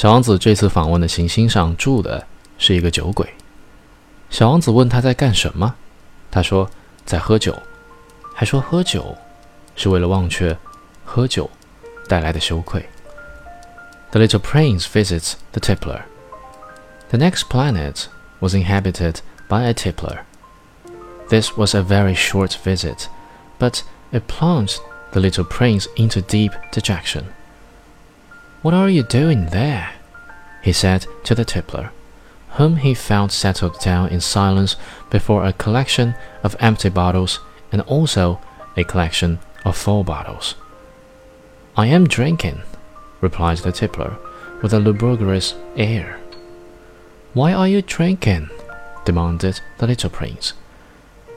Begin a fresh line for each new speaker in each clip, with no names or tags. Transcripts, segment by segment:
小王子这次访问的行星上住的是一个酒鬼。小王子问他在干什么，他说在喝酒，还说喝酒是为了忘却喝酒带来的羞愧。The little prince visits the tippler. The next planet was inhabited by a tippler. This was a very short visit, but it plunged the little prince into deep dejection. What are you doing there? he said to the tippler, whom he found settled down in silence before a collection of empty bottles and also a collection of full bottles. I am drinking, replied the tippler with a lugubrious air. Why are you drinking? demanded the little prince.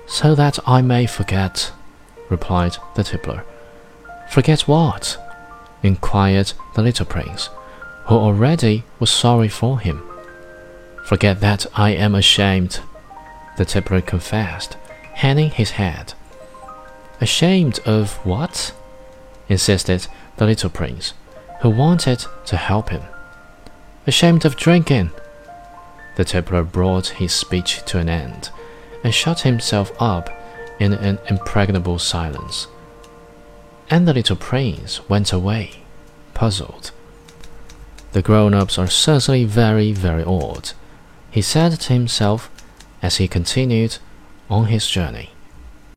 So that I may forget, replied the tippler. Forget what? Inquired the little prince, who already was sorry for him. Forget that I am ashamed, the tippler confessed, hanging his head. Ashamed of what? insisted the little prince, who wanted to help him. Ashamed of drinking. The tippler brought his speech to an end and shut himself up in an impregnable silence. And the little prince went away, puzzled. The grown ups are certainly very, very odd, he said to himself as he continued on his journey.